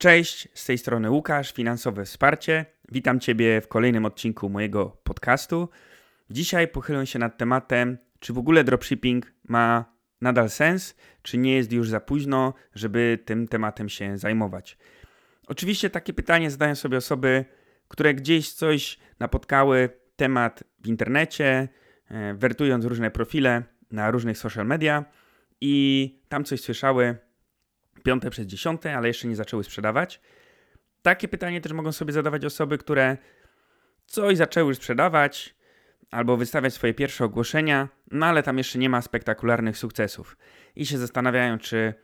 Cześć, z tej strony Łukasz, Finansowe Wsparcie. Witam Ciebie w kolejnym odcinku mojego podcastu. Dzisiaj pochylę się nad tematem, czy w ogóle dropshipping ma nadal sens, czy nie jest już za późno, żeby tym tematem się zajmować. Oczywiście takie pytanie zadają sobie osoby, które gdzieś coś napotkały, temat w internecie, e, wertując różne profile na różnych social media i tam coś słyszały, piąte przez dziesiąte, ale jeszcze nie zaczęły sprzedawać. Takie pytanie też mogą sobie zadawać osoby, które coś zaczęły już sprzedawać albo wystawiać swoje pierwsze ogłoszenia, no ale tam jeszcze nie ma spektakularnych sukcesów i się zastanawiają, czy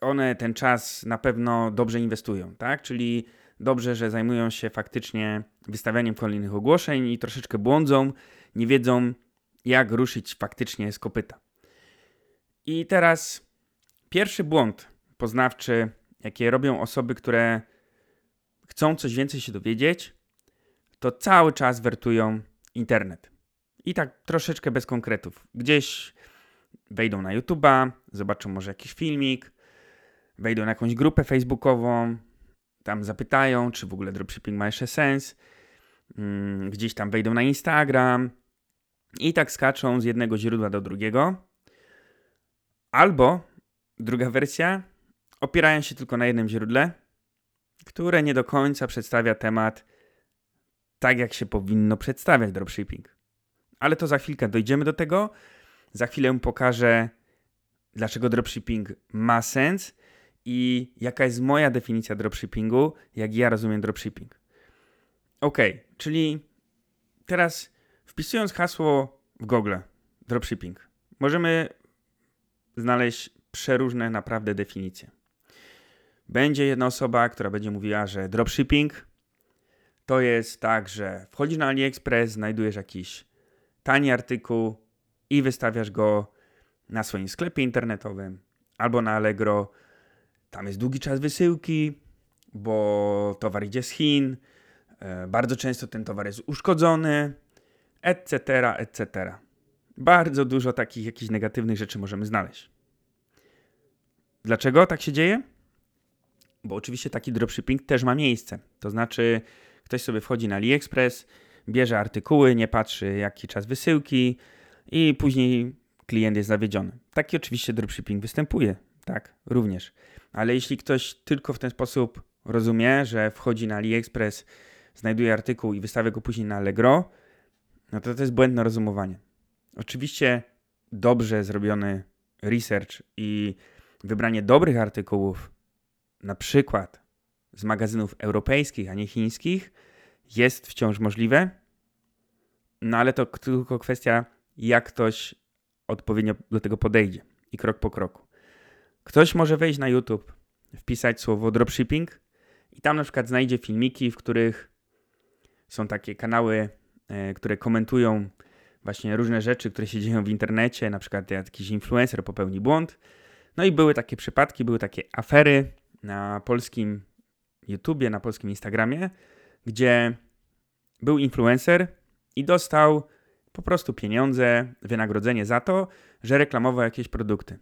one ten czas na pewno dobrze inwestują, tak? Czyli dobrze, że zajmują się faktycznie wystawianiem kolejnych ogłoszeń i troszeczkę błądzą, nie wiedzą, jak ruszyć faktycznie z kopyta. I teraz pierwszy błąd, poznawczy, jakie robią osoby, które chcą coś więcej się dowiedzieć, to cały czas wertują internet. I tak troszeczkę bez konkretów. Gdzieś wejdą na YouTube'a, zobaczą może jakiś filmik, wejdą na jakąś grupę facebookową, tam zapytają, czy w ogóle dropshipping ma jeszcze sens. Mm, gdzieś tam wejdą na Instagram i tak skaczą z jednego źródła do drugiego. Albo druga wersja, opierają się tylko na jednym źródle, które nie do końca przedstawia temat tak, jak się powinno przedstawiać dropshipping. Ale to za chwilkę dojdziemy do tego. Za chwilę pokażę, dlaczego dropshipping ma sens i jaka jest moja definicja dropshippingu, jak ja rozumiem dropshipping. Ok, czyli teraz wpisując hasło w Google dropshipping, możemy znaleźć przeróżne naprawdę definicje. Będzie jedna osoba, która będzie mówiła, że dropshipping to jest tak, że wchodzisz na AliExpress, znajdujesz jakiś tani artykuł i wystawiasz go na swoim sklepie internetowym albo na Allegro. Tam jest długi czas wysyłki, bo towar idzie z Chin. E, bardzo często ten towar jest uszkodzony, etc., etc. Bardzo dużo takich jakichś negatywnych rzeczy możemy znaleźć. Dlaczego tak się dzieje? Bo oczywiście taki dropshipping też ma miejsce. To znaczy, ktoś sobie wchodzi na AliExpress, bierze artykuły, nie patrzy jaki czas wysyłki i później klient jest zawiedziony. Taki oczywiście dropshipping występuje, tak, również. Ale jeśli ktoś tylko w ten sposób rozumie, że wchodzi na AliExpress, znajduje artykuł i wystawia go później na Allegro, no to to jest błędne rozumowanie. Oczywiście dobrze zrobiony research i wybranie dobrych artykułów, na przykład z magazynów europejskich, a nie chińskich, jest wciąż możliwe, no ale to tylko kwestia, jak ktoś odpowiednio do tego podejdzie i krok po kroku. Ktoś może wejść na YouTube, wpisać słowo dropshipping i tam na przykład znajdzie filmiki, w których są takie kanały, e, które komentują właśnie różne rzeczy, które się dzieją w internecie, na przykład jakiś influencer popełni błąd. No i były takie przypadki, były takie afery na polskim YouTubie, na polskim Instagramie, gdzie był influencer i dostał po prostu pieniądze, wynagrodzenie za to, że reklamował jakieś produkty.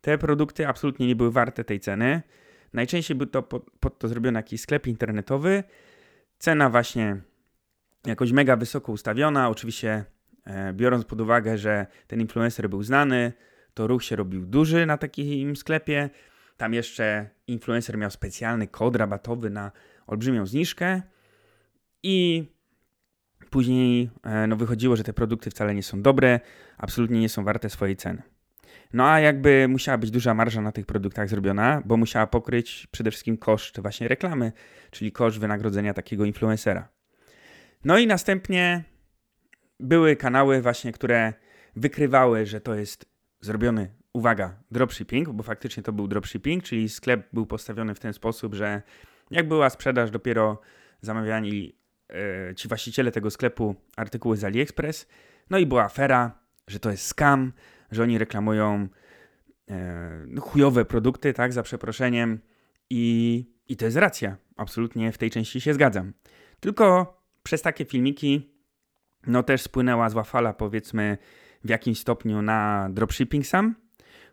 Te produkty absolutnie nie były warte tej ceny. Najczęściej był to pod, pod to zrobiony jakiś sklep internetowy. Cena właśnie jakoś mega wysoko ustawiona. Oczywiście e, biorąc pod uwagę, że ten influencer był znany, to ruch się robił duży na takim sklepie. Tam jeszcze influencer miał specjalny kod rabatowy na olbrzymią zniżkę i później e, no, wychodziło, że te produkty wcale nie są dobre, absolutnie nie są warte swojej ceny. No a jakby musiała być duża marża na tych produktach zrobiona, bo musiała pokryć przede wszystkim koszt właśnie reklamy, czyli koszt wynagrodzenia takiego influencera. No i następnie były kanały właśnie, które wykrywały, że to jest zrobiony uwaga, dropshipping, bo faktycznie to był dropshipping, czyli sklep był postawiony w ten sposób, że jak była sprzedaż, dopiero zamawiani e, ci właściciele tego sklepu artykuły z AliExpress. No i była afera, że to jest scam, że oni reklamują no, chujowe produkty, tak, za przeproszeniem. I, I to jest racja. Absolutnie w tej części się zgadzam. Tylko przez takie filmiki, no też spłynęła zła fala, powiedzmy, w jakimś stopniu na dropshipping sam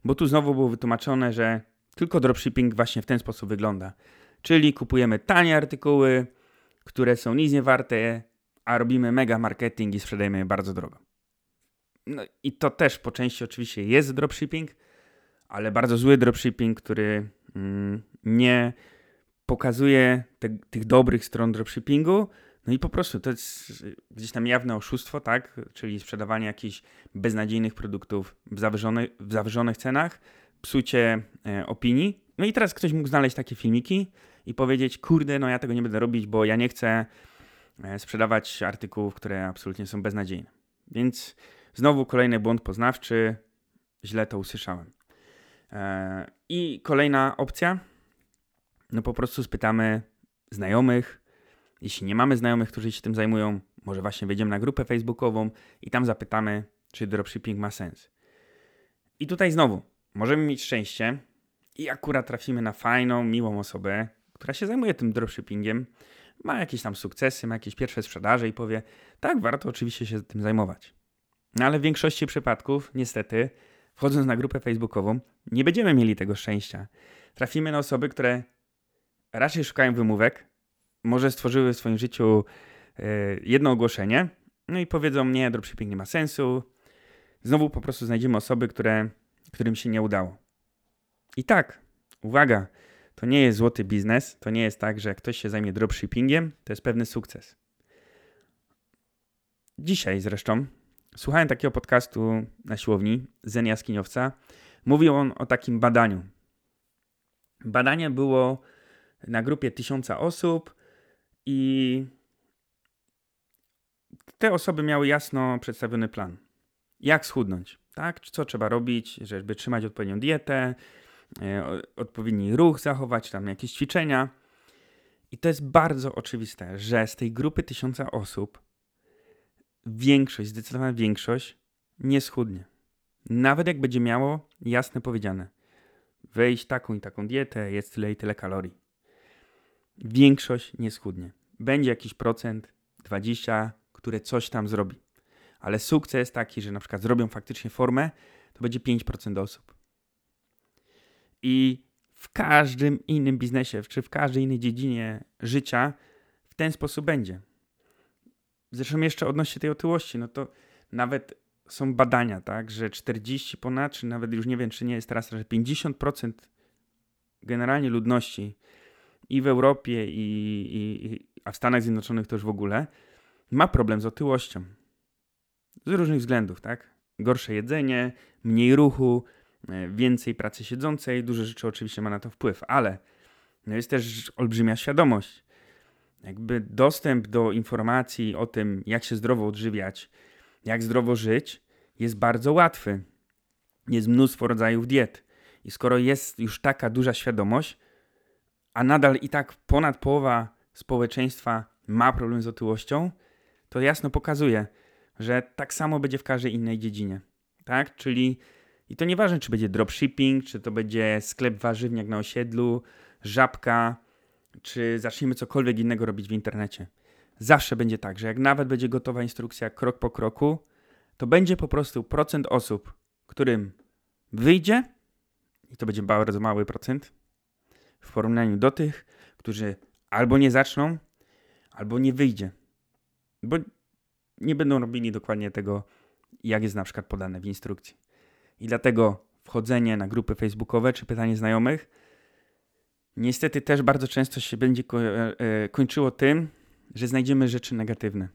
bo tu znowu było wytłumaczone, że tylko dropshipping właśnie w ten sposób wygląda, Czyli kupujemy tanie artykuły, które są nic nie warte, a robimy mega marketing i sprzedajemy je bardzo drogo. No i to też po części oczywiście jest dropshipping, ale bardzo zły dropshipping, który mm, nie pokazuje te, tych dobrych stron dropshippingu. No i po prostu to jest gdzieś tam jawne oszustwo, tak? Czyli sprzedawanie jakichś beznadziejnych produktów w, zawyżonych, w zawyżonych cenach, psucie e, opinii. No i teraz ktoś mógł znaleźć takie filmiki i powiedzieć, kurde, no ja tego nie będę robić, bo ja nie chcę e, sprzedawać artykułów, które absolutnie są beznadziejne. Więc znowu kolejny błąd poznawczy, źle to usłyszałem. E, I kolejna opcja, no po prostu spytamy znajomych. Jeśli nie mamy znajomych, którzy się tym zajmują, może właśnie wejdziemy na grupę facebookową i tam zapytamy, czy dropshipping ma sens. I tutaj znowu, możemy mieć szczęście i akurat trafimy na fajną, miłą osobę, która się zajmuje tym dropshippingiem, ma jakieś tam sukcesy, ma jakieś pierwsze sprzedaże i powie, tak, warto oczywiście się tym zajmować. No ale w większości przypadków, niestety, wchodząc na grupę facebookową, nie będziemy mieli tego szczęścia. Trafimy na osoby, które raczej szukają wymówek, może stworzyły w swoim życiu e, jedno ogłoszenie, no i powiedzą, nie, dropshipping nie ma sensu. Znowu po prostu znajdziemy osoby, które, którym się nie udało. I tak, uwaga, to nie jest złoty biznes, to nie jest tak, że jak ktoś się zajmie dropshippingiem, to jest pewny sukces. Dzisiaj zresztą słuchałem takiego podcastu na siłowni Zen Jaskiniowca. Mówił on o takim badaniu. Badanie było na grupie tysiąca osób i te osoby miały jasno przedstawiony plan. Jak schudnąć, tak? Co trzeba robić, żeby trzymać odpowiednią dietę, e, odpowiedni ruch zachować, tam jakieś ćwiczenia. I to jest bardzo oczywiste, że z tej grupy tysiąca osób większość, zdecydowana większość nie schudnie. Nawet jak będzie miało jasne powiedziane, wejść taką i taką dietę, jest tyle i tyle kalorii. Większość nie schudnie. Będzie jakiś procent, 20, które coś tam zrobi. Ale sukces taki, że na przykład zrobią faktycznie formę, to będzie 5% osób. I w każdym innym biznesie, czy w każdej innej dziedzinie życia w ten sposób będzie. Zresztą jeszcze odnośnie tej otyłości, no to nawet są badania, tak, że 40 ponad, czy nawet już nie wiem, czy nie jest teraz, że 50% generalnie ludności i w Europie, i, i, a w Stanach Zjednoczonych też w ogóle, ma problem z otyłością. Z różnych względów, tak? Gorsze jedzenie, mniej ruchu, e, więcej pracy siedzącej, duże rzeczy oczywiście ma na to wpływ, ale no jest też olbrzymia świadomość. Jakby dostęp do informacji o tym, jak się zdrowo odżywiać, jak zdrowo żyć, jest bardzo łatwy. Jest mnóstwo rodzajów diet. I skoro jest już taka duża świadomość, a nadal i tak ponad połowa społeczeństwa ma problem z otyłością, to jasno pokazuje, że tak samo będzie w każdej innej dziedzinie. Tak? Czyli i to nieważne, czy będzie dropshipping, czy to będzie sklep warzywniak na osiedlu, żabka, czy zaczniemy cokolwiek innego robić w internecie. Zawsze będzie tak, że jak nawet będzie gotowa instrukcja krok po kroku, to będzie po prostu procent osób, którym wyjdzie, i to będzie bardzo mały procent, w porównaniu do tych, którzy albo nie zaczną, albo nie wyjdzie. Bo nie będą robili dokładnie tego, jak jest na przykład podane w instrukcji. I dlatego wchodzenie na grupy facebookowe czy pytanie znajomych niestety też bardzo często się będzie e, e, kończyło tym, że znajdziemy rzeczy negatywne.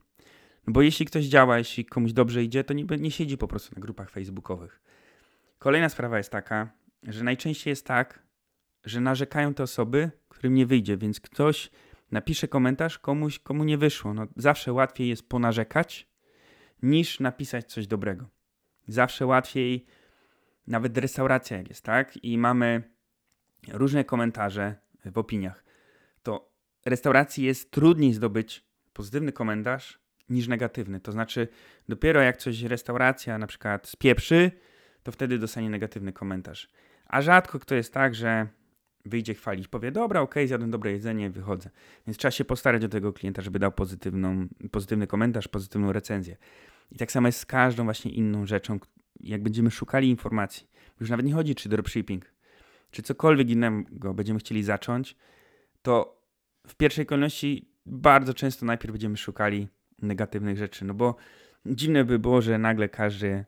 No bo jeśli ktoś działa, jeśli komuś dobrze idzie, to nie, nie siedzi po prostu na grupach facebookowych. Kolejna sprawa jest taka, że najczęściej jest tak, że narzekają te osoby, którym nie wyjdzie, więc ktoś napisze komentarz komuś, komu nie wyszło. No, zawsze łatwiej jest ponarzekać, niż napisać coś dobrego. Zawsze łatwiej, nawet restauracja jak jest, tak? I mamy różne komentarze w opiniach. To restauracji jest trudniej zdobyć pozytywny komentarz niż negatywny. To znaczy, dopiero jak coś restauracja na przykład spieprzy, to wtedy dostanie negatywny komentarz. A rzadko kto jest tak, że wyjdzie chwalić, powie, dobra, okej, okay, zjadłem dobre jedzenie, wychodzę. Więc trzeba się postarać o tego klienta, żeby dał pozytywną, pozytywny komentarz, pozytywną recenzję. I tak samo jest z każdą właśnie inną rzeczą, jak będziemy szukali informacji. Już nawet nie chodzi, czy dropshipping, czy cokolwiek innego będziemy chcieli zacząć, to w pierwszej kolejności bardzo często najpierw będziemy szukali negatywnych rzeczy, no bo dziwne by było, że nagle każdy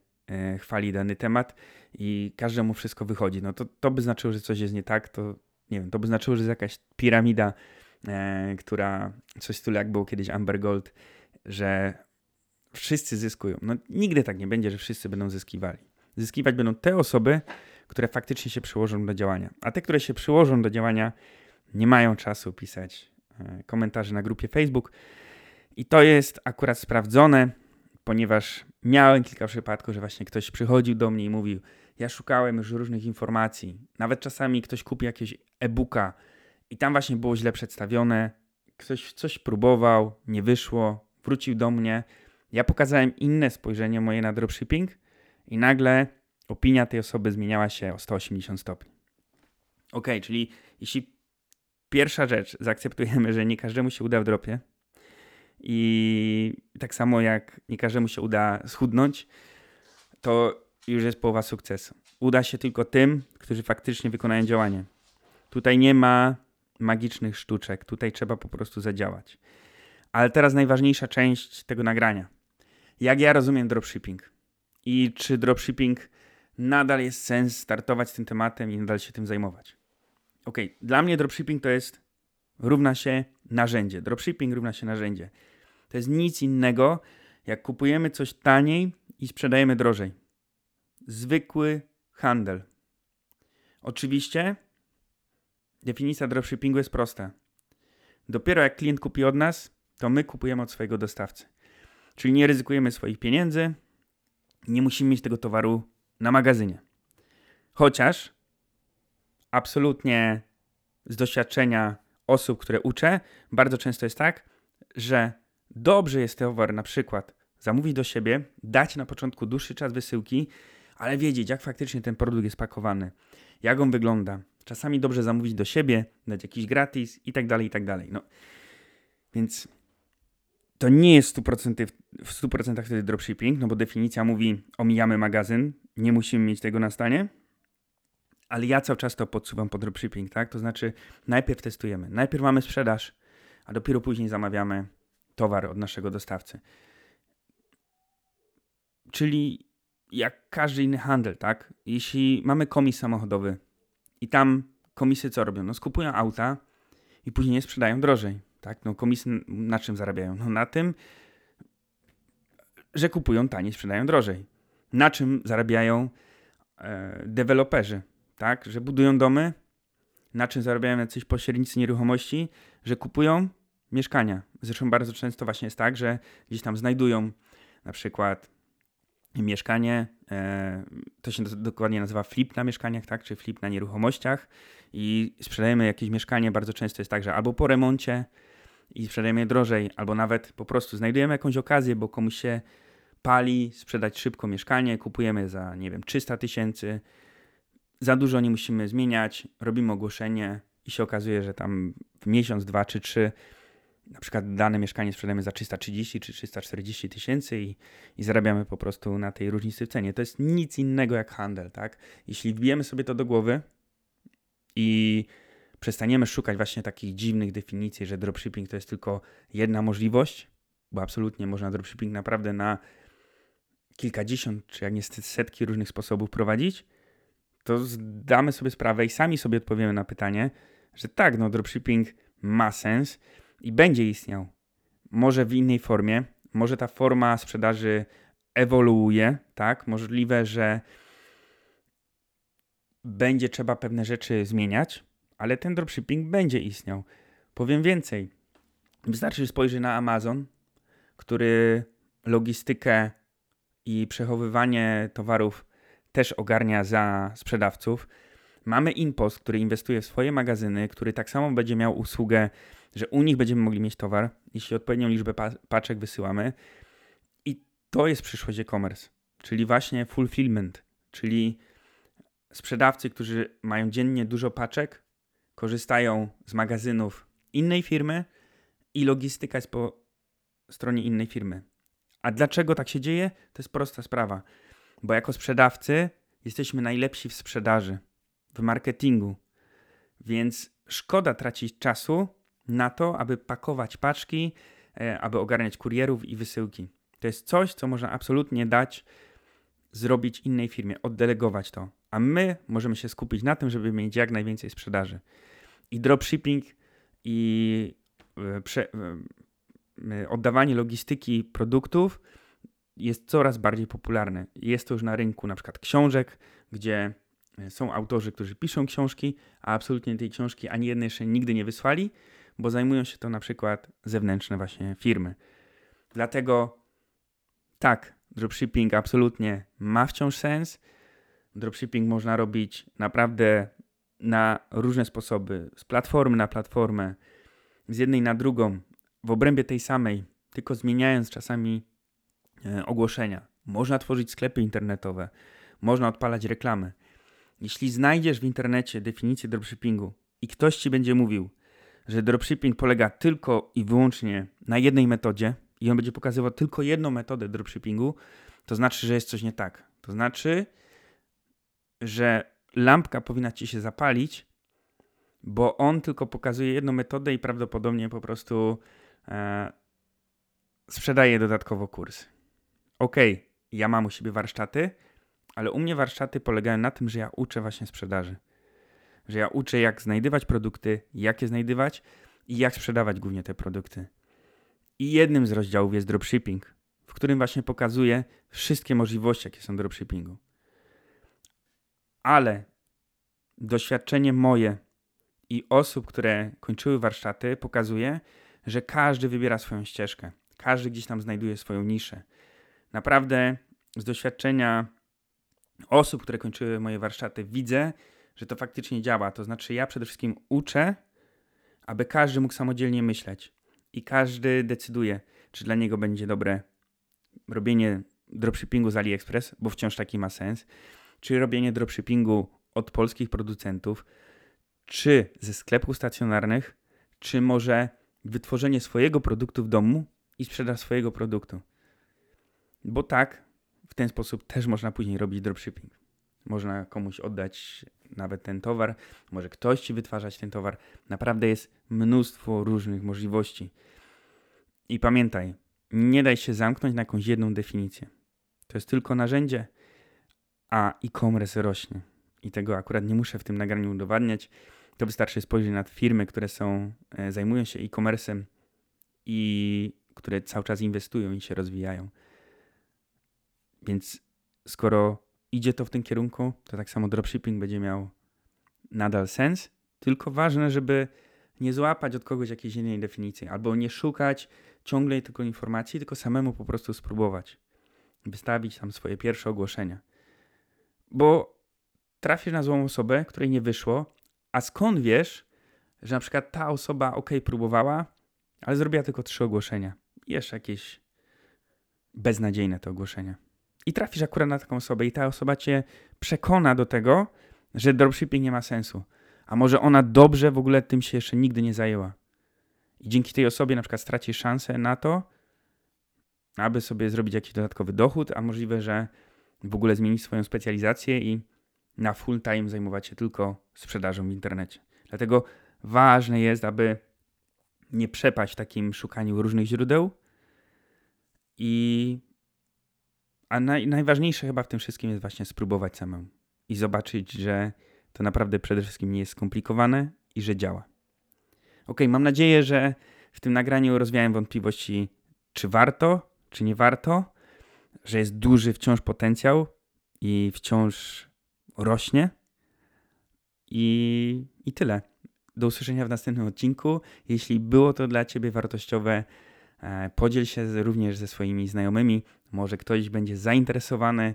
chwali dany temat i każdemu wszystko wychodzi. No to, to by znaczyło, że coś jest nie tak, to nie wiem, to by znaczyło, że jest jakaś piramida, e, która coś w jak było kiedyś Amber Gold, że wszyscy zyskują. No nigdy tak nie będzie, że wszyscy będą zyskiwali. Zyskiwać będą te osoby, które faktycznie się przyłożą do działania. A te, które się przyłożą do działania, nie mają czasu pisać e, komentarzy na grupie Facebook. I to jest akurat sprawdzone, ponieważ miałem kilka przypadków, że właśnie ktoś przychodził do mnie i mówił: Ja szukałem już różnych informacji. Nawet czasami ktoś kupi jakieś e-booka i tam właśnie było źle przedstawione. Ktoś coś próbował, nie wyszło, wrócił do mnie. Ja pokazałem inne spojrzenie moje na dropshipping i nagle opinia tej osoby zmieniała się o 180 stopni. Ok, czyli jeśli pierwsza rzecz, zaakceptujemy, że nie każdemu się uda w dropie i tak samo jak nie każdemu się uda schudnąć, to już jest połowa sukcesu. Uda się tylko tym, którzy faktycznie wykonają działanie. Tutaj nie ma magicznych sztuczek, tutaj trzeba po prostu zadziałać. Ale teraz najważniejsza część tego nagrania. Jak ja rozumiem dropshipping i czy dropshipping nadal jest sens startować tym tematem i nadal się tym zajmować. Ok, dla mnie dropshipping to jest równa się narzędzie. Dropshipping równa się narzędzie. To jest nic innego, jak kupujemy coś taniej i sprzedajemy drożej. Zwykły handel. Oczywiście definicja dropshippingu jest prosta. Dopiero jak klient kupi od nas, to my kupujemy od swojego dostawcy. Czyli nie ryzykujemy swoich pieniędzy, nie musimy mieć tego towaru na magazynie. Chociaż absolutnie z doświadczenia osób, które uczę, bardzo często jest tak, że dobrze jest towar na przykład zamówić do siebie, dać na początku dłuższy czas wysyłki, ale wiedzieć, jak faktycznie ten produkt jest pakowany, jak on wygląda. Czasami dobrze zamówić do siebie, dać jakiś gratis i tak dalej, i tak dalej. No. Więc to nie jest 100%, w 100% wtedy dropshipping, no bo definicja mówi omijamy magazyn, nie musimy mieć tego na stanie, ale ja cały czas to podsuwam pod dropshipping, tak? To znaczy najpierw testujemy, najpierw mamy sprzedaż, a dopiero później zamawiamy towar od naszego dostawcy. Czyli jak każdy inny handel, tak? Jeśli mamy komis samochodowy i tam komisy co robią? No skupują auta i później je sprzedają drożej, tak? No komisy na czym zarabiają? No na tym, że kupują taniej, sprzedają drożej. Na czym zarabiają e, deweloperzy, tak? Że budują domy, na czym zarabiają jacyś pośrednicy nieruchomości, że kupują mieszkania. Zresztą bardzo często właśnie jest tak, że gdzieś tam znajdują na przykład mieszkanie, e, to się dokładnie nazywa flip na mieszkaniach, tak, czy flip na nieruchomościach. I sprzedajemy jakieś mieszkanie, bardzo często jest tak, że albo po remoncie i sprzedajemy je drożej, albo nawet po prostu znajdujemy jakąś okazję, bo komuś się pali sprzedać szybko mieszkanie, kupujemy za, nie wiem, 300 tysięcy, za dużo nie musimy zmieniać, robimy ogłoszenie i się okazuje, że tam w miesiąc, dwa czy trzy na przykład dane mieszkanie sprzedajemy za 330 czy 340 tysięcy i, i zarabiamy po prostu na tej różnicy w cenie. To jest nic innego jak handel, tak? Jeśli wbijemy sobie to do głowy i przestaniemy szukać właśnie takich dziwnych definicji, że dropshipping to jest tylko jedna możliwość, bo absolutnie można dropshipping naprawdę na kilkadziesiąt, czy jak nie setki różnych sposobów prowadzić, to zdamy sobie sprawę i sami sobie odpowiemy na pytanie, że tak, no dropshipping ma sens, i będzie istniał. Może w innej formie, może ta forma sprzedaży ewoluuje, tak? Możliwe, że będzie trzeba pewne rzeczy zmieniać, ale ten dropshipping będzie istniał. Powiem więcej. Wystarczy spojrzeć na Amazon, który logistykę i przechowywanie towarów też ogarnia za sprzedawców. Mamy InPost, który inwestuje w swoje magazyny, który tak samo będzie miał usługę że u nich będziemy mogli mieć towar, jeśli odpowiednią liczbę pa paczek wysyłamy. I to jest przyszłość e-commerce, czyli właśnie fulfillment, czyli sprzedawcy, którzy mają dziennie dużo paczek, korzystają z magazynów innej firmy i logistyka jest po stronie innej firmy. A dlaczego tak się dzieje? To jest prosta sprawa. Bo jako sprzedawcy jesteśmy najlepsi w sprzedaży, w marketingu. Więc szkoda tracić czasu na to, aby pakować paczki, e, aby ogarniać kurierów i wysyłki. To jest coś, co można absolutnie dać, zrobić innej firmie, oddelegować to. A my możemy się skupić na tym, żeby mieć jak najwięcej sprzedaży. I dropshipping i e, prze, e, oddawanie logistyki produktów jest coraz bardziej popularne. Jest to już na rynku na przykład książek, gdzie są autorzy, którzy piszą książki, a absolutnie tej książki ani jednej jeszcze nigdy nie wysłali, bo zajmują się to na przykład zewnętrzne właśnie firmy. Dlatego tak, dropshipping absolutnie ma wciąż sens. Dropshipping można robić naprawdę na różne sposoby, z platformy na platformę, z jednej na drugą, w obrębie tej samej, tylko zmieniając czasami e, ogłoszenia. Można tworzyć sklepy internetowe, można odpalać reklamy. Jeśli znajdziesz w internecie definicję dropshippingu i ktoś ci będzie mówił, że dropshipping polega tylko i wyłącznie na jednej metodzie i on będzie pokazywał tylko jedną metodę dropshippingu, to znaczy, że jest coś nie tak. To znaczy, że lampka powinna ci się zapalić, bo on tylko pokazuje jedną metodę i prawdopodobnie po prostu e, sprzedaje dodatkowo kurs. Ok, ja mam u siebie warsztaty, ale u mnie warsztaty polegają na tym, że ja uczę właśnie sprzedaży. Że ja uczę, jak znajdywać produkty, jak je znajdywać i jak sprzedawać głównie te produkty. I jednym z rozdziałów jest dropshipping, w którym właśnie pokazuję wszystkie możliwości, jakie są dropshippingu. Ale doświadczenie moje i osób, które kończyły warsztaty, pokazuje, że każdy wybiera swoją ścieżkę. Każdy gdzieś tam znajduje swoją niszę. Naprawdę z doświadczenia osób, które kończyły moje warsztaty, widzę, że to faktycznie działa. To znaczy, ja przede wszystkim uczę, aby każdy mógł samodzielnie myśleć i każdy decyduje, czy dla niego będzie dobre robienie dropshippingu z AliExpress, bo wciąż taki ma sens, czy robienie dropshippingu od polskich producentów, czy ze sklepów stacjonarnych, czy może wytworzenie swojego produktu w domu i sprzedaż swojego produktu. Bo tak, w ten sposób też można później robić dropshipping. Można komuś oddać nawet ten towar, może ktoś ci wytwarzać ten towar. Naprawdę jest mnóstwo różnych możliwości. I pamiętaj, nie daj się zamknąć na jakąś jedną definicję. To jest tylko narzędzie, a e-commerce rośnie. I tego akurat nie muszę w tym nagraniu udowadniać. To wystarczy spojrzeć na firmy, które są, e, zajmują się e-commerce'em i które cały czas inwestują i się rozwijają. Więc skoro idzie to w tym kierunku, to tak samo dropshipping będzie miał nadal sens. Tylko ważne, żeby nie złapać od kogoś jakiejś innej definicji, albo nie szukać ciągle tylko informacji, tylko samemu po prostu spróbować. Wystawić tam swoje pierwsze ogłoszenia. Bo trafisz na złą osobę, której nie wyszło, a skąd wiesz, że na przykład ta osoba ok, próbowała, ale zrobiła tylko trzy ogłoszenia. Jeszcze jakieś beznadziejne te ogłoszenia i trafisz akurat na taką osobę i ta osoba cię przekona do tego, że dropshipping nie ma sensu. A może ona dobrze w ogóle tym się jeszcze nigdy nie zajęła. I dzięki tej osobie na przykład stracisz szansę na to, aby sobie zrobić jakiś dodatkowy dochód, a możliwe, że w ogóle zmienić swoją specjalizację i na full time zajmować się tylko sprzedażą w internecie. Dlatego ważne jest, aby nie przepaść w takim szukaniu różnych źródeł i a naj, najważniejsze chyba w tym wszystkim jest właśnie spróbować samemu i zobaczyć, że to naprawdę przede wszystkim nie jest skomplikowane i że działa. Ok, mam nadzieję, że w tym nagraniu rozwiałem wątpliwości, czy warto, czy nie warto, że jest duży wciąż potencjał i wciąż rośnie. I, i tyle. Do usłyszenia w następnym odcinku. Jeśli było to dla Ciebie wartościowe, E, podziel się również ze swoimi znajomymi, może ktoś będzie zainteresowany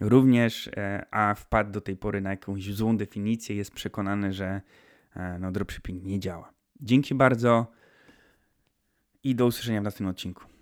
również, e, a wpadł do tej pory na jakąś złą definicję, jest przekonany, że e, no, dropshipping nie działa. Dzięki bardzo i do usłyszenia w następnym odcinku.